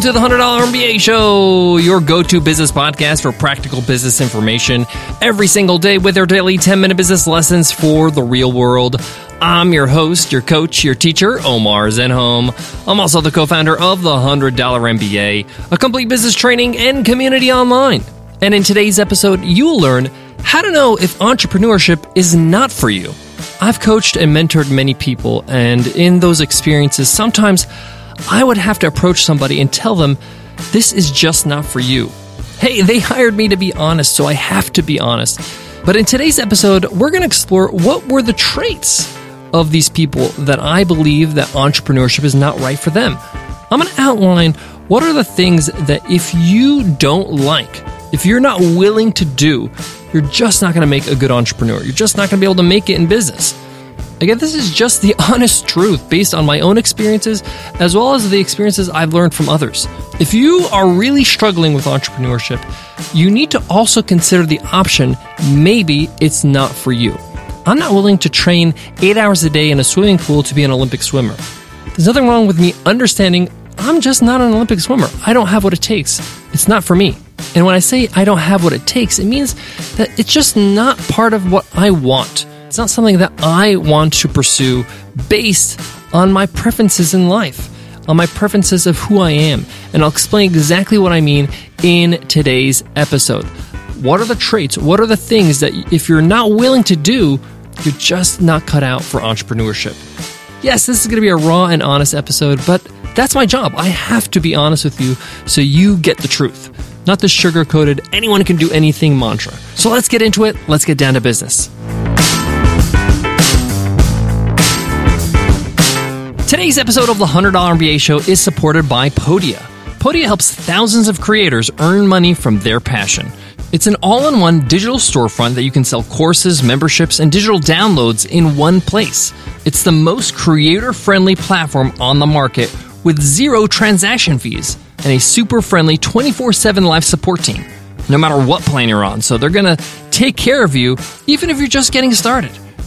Welcome to the $100 MBA Show, your go to business podcast for practical business information every single day with our daily 10 minute business lessons for the real world. I'm your host, your coach, your teacher, Omar Zenhom. I'm also the co founder of the $100 MBA, a complete business training and community online. And in today's episode, you'll learn how to know if entrepreneurship is not for you. I've coached and mentored many people, and in those experiences, sometimes I would have to approach somebody and tell them, this is just not for you. Hey, they hired me to be honest, so I have to be honest. But in today's episode, we're going to explore what were the traits of these people that I believe that entrepreneurship is not right for them. I'm going to outline what are the things that if you don't like, if you're not willing to do, you're just not going to make a good entrepreneur. You're just not going to be able to make it in business. Again, this is just the honest truth based on my own experiences as well as the experiences I've learned from others. If you are really struggling with entrepreneurship, you need to also consider the option maybe it's not for you. I'm not willing to train eight hours a day in a swimming pool to be an Olympic swimmer. There's nothing wrong with me understanding I'm just not an Olympic swimmer. I don't have what it takes. It's not for me. And when I say I don't have what it takes, it means that it's just not part of what I want. It's not something that I want to pursue based on my preferences in life, on my preferences of who I am. And I'll explain exactly what I mean in today's episode. What are the traits? What are the things that if you're not willing to do, you're just not cut out for entrepreneurship? Yes, this is going to be a raw and honest episode, but that's my job. I have to be honest with you so you get the truth, not the sugar coated, anyone can do anything mantra. So let's get into it. Let's get down to business. Today's episode of the $100 MBA Show is supported by Podia. Podia helps thousands of creators earn money from their passion. It's an all in one digital storefront that you can sell courses, memberships, and digital downloads in one place. It's the most creator friendly platform on the market with zero transaction fees and a super friendly 24 7 live support team, no matter what plan you're on. So they're going to take care of you even if you're just getting started.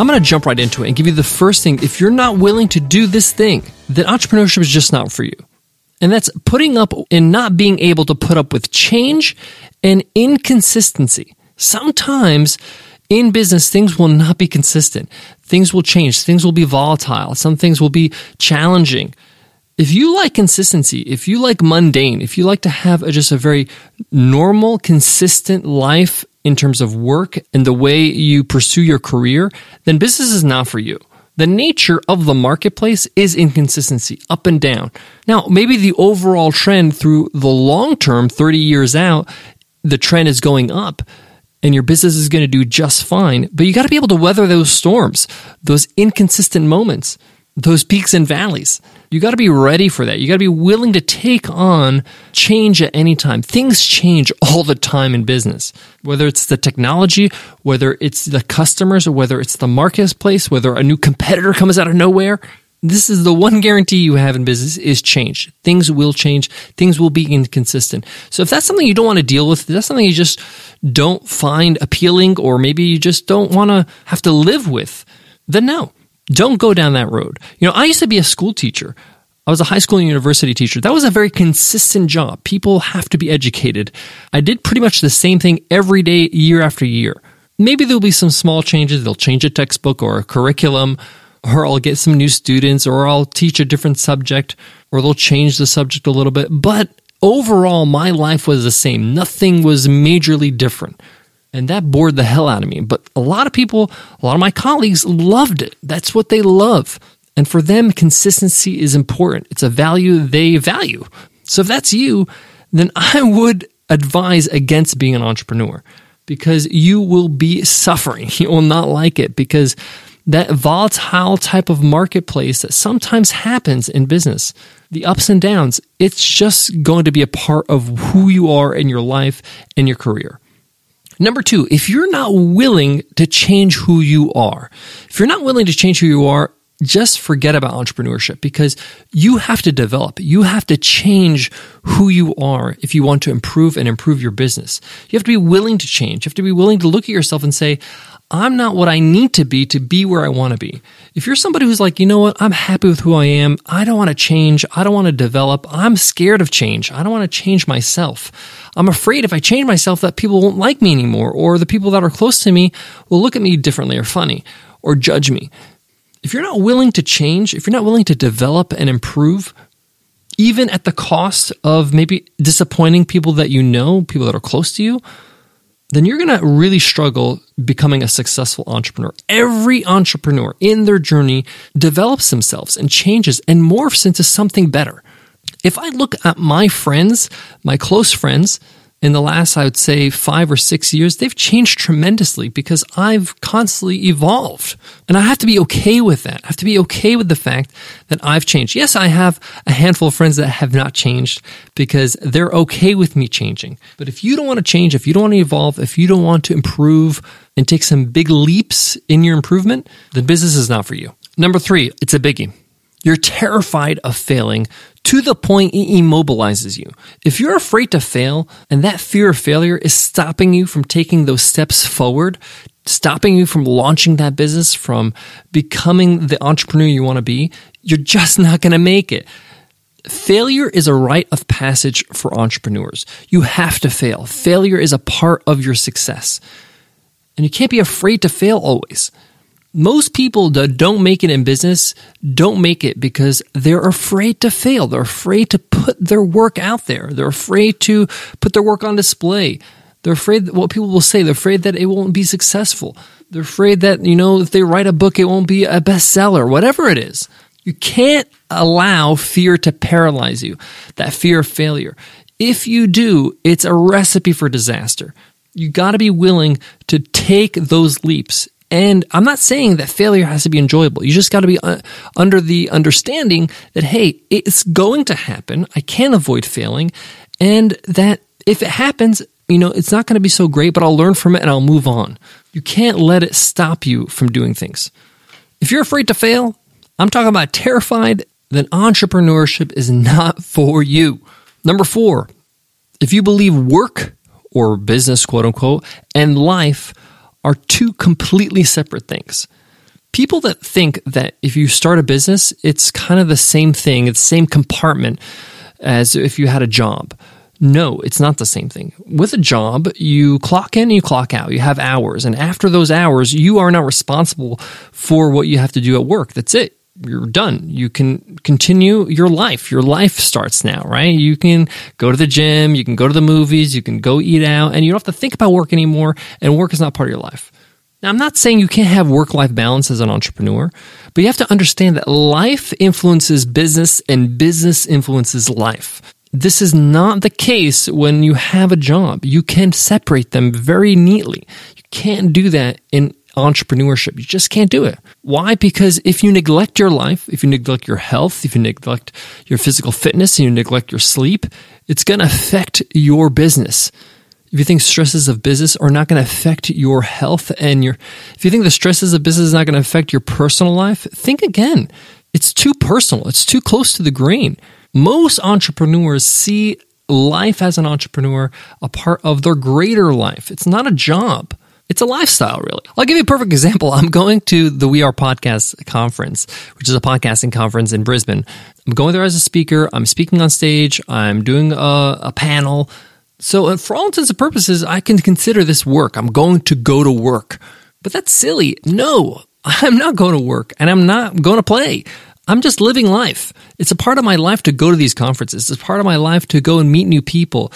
I'm going to jump right into it and give you the first thing. If you're not willing to do this thing, then entrepreneurship is just not for you. And that's putting up and not being able to put up with change and inconsistency. Sometimes in business, things will not be consistent. Things will change. Things will be volatile. Some things will be challenging. If you like consistency, if you like mundane, if you like to have a, just a very normal, consistent life in terms of work and the way you pursue your career, then business is not for you. The nature of the marketplace is inconsistency, up and down. Now, maybe the overall trend through the long term, 30 years out, the trend is going up and your business is going to do just fine, but you got to be able to weather those storms, those inconsistent moments those peaks and valleys. You got to be ready for that. You got to be willing to take on change at any time. Things change all the time in business, whether it's the technology, whether it's the customers, or whether it's the marketplace, whether a new competitor comes out of nowhere. This is the one guarantee you have in business is change. Things will change. Things will be inconsistent. So if that's something you don't want to deal with, that's something you just don't find appealing, or maybe you just don't want to have to live with, then no don't go down that road. You know, I used to be a school teacher. I was a high school and university teacher. That was a very consistent job. People have to be educated. I did pretty much the same thing every day, year after year. Maybe there'll be some small changes. They'll change a textbook or a curriculum, or I'll get some new students, or I'll teach a different subject, or they'll change the subject a little bit. But overall, my life was the same. Nothing was majorly different. And that bored the hell out of me. But a lot of people, a lot of my colleagues loved it. That's what they love. And for them, consistency is important. It's a value they value. So if that's you, then I would advise against being an entrepreneur because you will be suffering. You will not like it because that volatile type of marketplace that sometimes happens in business, the ups and downs, it's just going to be a part of who you are in your life and your career. Number two, if you're not willing to change who you are, if you're not willing to change who you are, just forget about entrepreneurship because you have to develop. You have to change who you are if you want to improve and improve your business. You have to be willing to change. You have to be willing to look at yourself and say, I'm not what I need to be to be where I want to be. If you're somebody who's like, you know what, I'm happy with who I am. I don't want to change. I don't want to develop. I'm scared of change. I don't want to change myself. I'm afraid if I change myself that people won't like me anymore or the people that are close to me will look at me differently or funny or judge me. If you're not willing to change, if you're not willing to develop and improve, even at the cost of maybe disappointing people that you know, people that are close to you, then you're going to really struggle becoming a successful entrepreneur. Every entrepreneur in their journey develops themselves and changes and morphs into something better. If I look at my friends, my close friends, in the last, I would say, five or six years, they've changed tremendously because I've constantly evolved. And I have to be okay with that. I have to be okay with the fact that I've changed. Yes, I have a handful of friends that have not changed because they're okay with me changing. But if you don't want to change, if you don't want to evolve, if you don't want to improve and take some big leaps in your improvement, then business is not for you. Number three, it's a biggie. You're terrified of failing to the point it immobilizes you. If you're afraid to fail and that fear of failure is stopping you from taking those steps forward, stopping you from launching that business, from becoming the entrepreneur you want to be, you're just not going to make it. Failure is a rite of passage for entrepreneurs. You have to fail. Failure is a part of your success. And you can't be afraid to fail always most people that don't make it in business don't make it because they're afraid to fail. They're afraid to put their work out there. They're afraid to put their work on display. They're afraid that what people will say. They're afraid that it won't be successful. They're afraid that, you know, if they write a book, it won't be a bestseller, whatever it is. You can't allow fear to paralyze you, that fear of failure. If you do, it's a recipe for disaster. You got to be willing to take those leaps and I'm not saying that failure has to be enjoyable. You just got to be uh, under the understanding that, hey, it's going to happen. I can't avoid failing. And that if it happens, you know, it's not going to be so great, but I'll learn from it and I'll move on. You can't let it stop you from doing things. If you're afraid to fail, I'm talking about terrified, then entrepreneurship is not for you. Number four, if you believe work or business, quote unquote, and life are two completely separate things. People that think that if you start a business, it's kind of the same thing, the same compartment as if you had a job. No, it's not the same thing. With a job, you clock in and you clock out. You have hours. And after those hours, you are not responsible for what you have to do at work. That's it you're done. You can continue your life. Your life starts now, right? You can go to the gym, you can go to the movies, you can go eat out, and you don't have to think about work anymore, and work is not part of your life. Now, I'm not saying you can't have work life balance as an entrepreneur, but you have to understand that life influences business and business influences life. This is not the case when you have a job. You can separate them very neatly. You can't do that in entrepreneurship. You just can't do it. Why? Because if you neglect your life, if you neglect your health, if you neglect your physical fitness, and you neglect your sleep, it's going to affect your business. If you think stresses of business are not going to affect your health and your, if you think the stresses of business is not going to affect your personal life, think again. It's too personal. It's too close to the grain. Most entrepreneurs see life as an entrepreneur a part of their greater life. It's not a job. It's a lifestyle, really. I'll give you a perfect example. I'm going to the We Are Podcast conference, which is a podcasting conference in Brisbane. I'm going there as a speaker. I'm speaking on stage. I'm doing a, a panel. So, uh, for all intents and purposes, I can consider this work. I'm going to go to work. But that's silly. No, I'm not going to work and I'm not going to play. I'm just living life. It's a part of my life to go to these conferences. It's a part of my life to go and meet new people.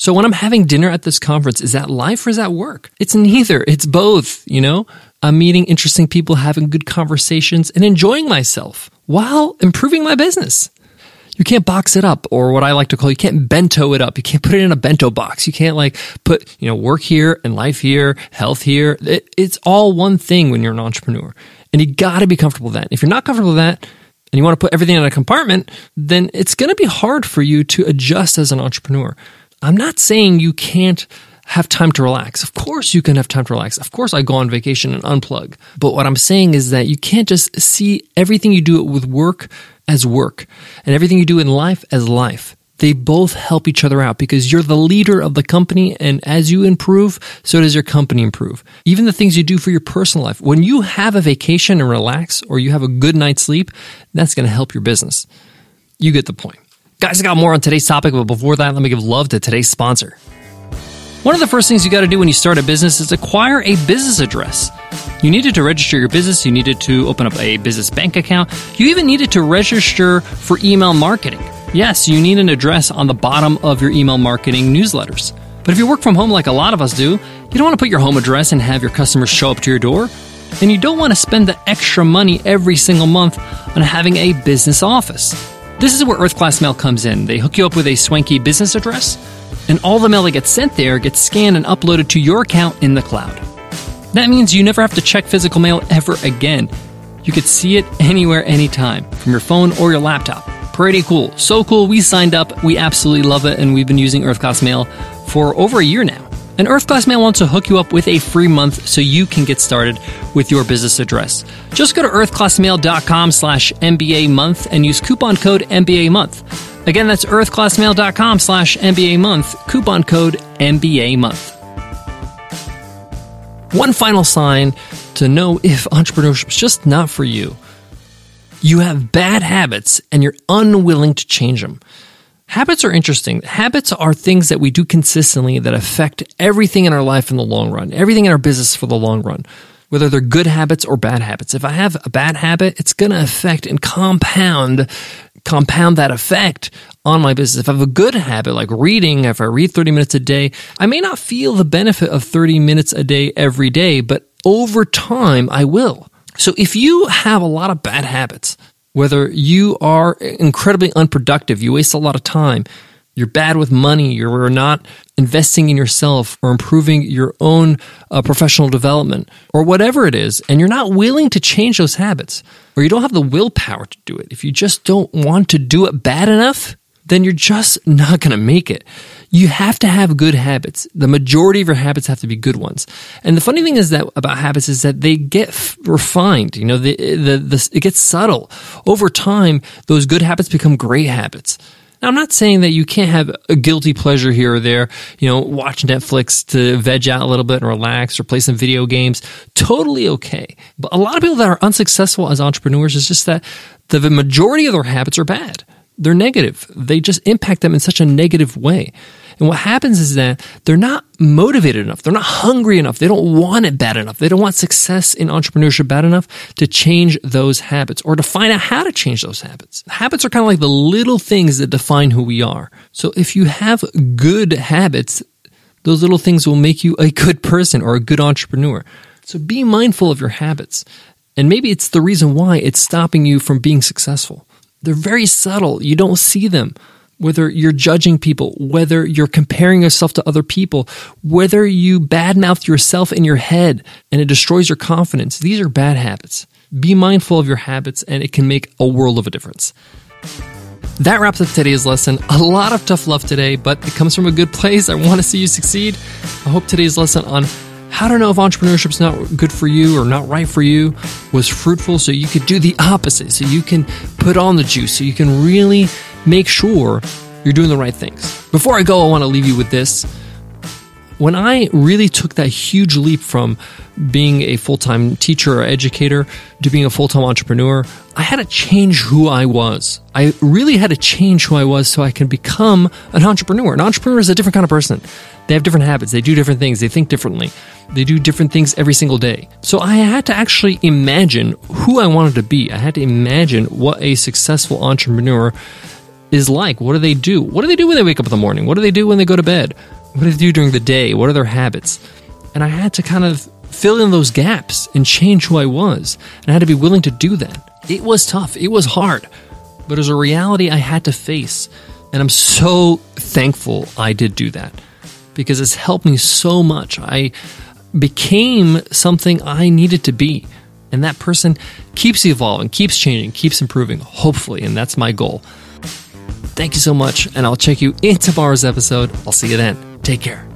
So when I'm having dinner at this conference, is that life or is that work? It's neither. It's both, you know? I'm meeting interesting people, having good conversations, and enjoying myself while improving my business. You can't box it up, or what I like to call you can't bento it up. You can't put it in a bento box. You can't like put, you know, work here and life here, health here. It, it's all one thing when you're an entrepreneur. And you got to be comfortable with that. If you're not comfortable with that, and you want to put everything in a compartment, then it's going to be hard for you to adjust as an entrepreneur. I'm not saying you can't have time to relax. Of course, you can have time to relax. Of course, I go on vacation and unplug. But what I'm saying is that you can't just see everything you do with work as work and everything you do in life as life. They both help each other out because you're the leader of the company. And as you improve, so does your company improve. Even the things you do for your personal life. When you have a vacation and relax or you have a good night's sleep, that's going to help your business. You get the point. Guys, I got more on today's topic, but before that, let me give love to today's sponsor. One of the first things you got to do when you start a business is acquire a business address. You needed to register your business, you needed to open up a business bank account, you even needed to register for email marketing. Yes, you need an address on the bottom of your email marketing newsletters. But if you work from home like a lot of us do, you don't want to put your home address and have your customers show up to your door. And you don't want to spend the extra money every single month on having a business office. This is where Earth Class Mail comes in. They hook you up with a swanky business address and all the mail that gets sent there gets scanned and uploaded to your account in the cloud. That means you never have to check physical mail ever again. You could see it anywhere, anytime, from your phone or your laptop. Pretty cool. So cool, we signed up, we absolutely love it, and we've been using Earth Class Mail for over a year now. And Earth Class Mail wants to hook you up with a free month so you can get started with your business address. Just go to earthclassmail.com slash MBA month and use coupon code MBA month. Again, that's earthclassmail.com slash MBA month, coupon code MBA month. One final sign to know if entrepreneurship is just not for you. You have bad habits and you're unwilling to change them. Habits are interesting. Habits are things that we do consistently that affect everything in our life in the long run, everything in our business for the long run, whether they're good habits or bad habits. If I have a bad habit, it's going to affect and compound compound that effect on my business. If I have a good habit like reading, if I read 30 minutes a day, I may not feel the benefit of 30 minutes a day every day, but over time I will. So if you have a lot of bad habits, whether you are incredibly unproductive, you waste a lot of time, you're bad with money, you're not investing in yourself or improving your own uh, professional development or whatever it is, and you're not willing to change those habits or you don't have the willpower to do it, if you just don't want to do it bad enough, then you're just not going to make it. You have to have good habits. The majority of your habits have to be good ones. And the funny thing is that about habits is that they get refined. You know, the, the, the, it gets subtle. Over time, those good habits become great habits. Now, I'm not saying that you can't have a guilty pleasure here or there, you know, watch Netflix to veg out a little bit and relax or play some video games. Totally okay. But a lot of people that are unsuccessful as entrepreneurs is just that the majority of their habits are bad. They're negative. They just impact them in such a negative way. And what happens is that they're not motivated enough. They're not hungry enough. They don't want it bad enough. They don't want success in entrepreneurship bad enough to change those habits or to find out how to change those habits. Habits are kind of like the little things that define who we are. So if you have good habits, those little things will make you a good person or a good entrepreneur. So be mindful of your habits. And maybe it's the reason why it's stopping you from being successful. They're very subtle. You don't see them whether you're judging people, whether you're comparing yourself to other people, whether you badmouth yourself in your head and it destroys your confidence, these are bad habits. Be mindful of your habits and it can make a world of a difference. That wraps up today's lesson. A lot of tough love today, but it comes from a good place. I want to see you succeed. I hope today's lesson on how to know if entrepreneurship is not good for you or not right for you was fruitful so you could do the opposite. So you can put on the juice, so you can really make sure you're doing the right things. Before I go, I want to leave you with this. When I really took that huge leap from being a full time teacher or educator to being a full time entrepreneur, I had to change who I was. I really had to change who I was so I can become an entrepreneur. An entrepreneur is a different kind of person. They have different habits, they do different things, they think differently, they do different things every single day. So I had to actually imagine who I wanted to be. I had to imagine what a successful entrepreneur is like. What do they do? What do they do when they wake up in the morning? What do they do when they go to bed? What do they do during the day? What are their habits? And I had to kind of fill in those gaps and change who I was. And I had to be willing to do that. It was tough, it was hard, but it was a reality I had to face. And I'm so thankful I did do that because it's helped me so much. I became something I needed to be. And that person keeps evolving, keeps changing, keeps improving, hopefully. And that's my goal. Thank you so much. And I'll check you in tomorrow's episode. I'll see you then. Take care.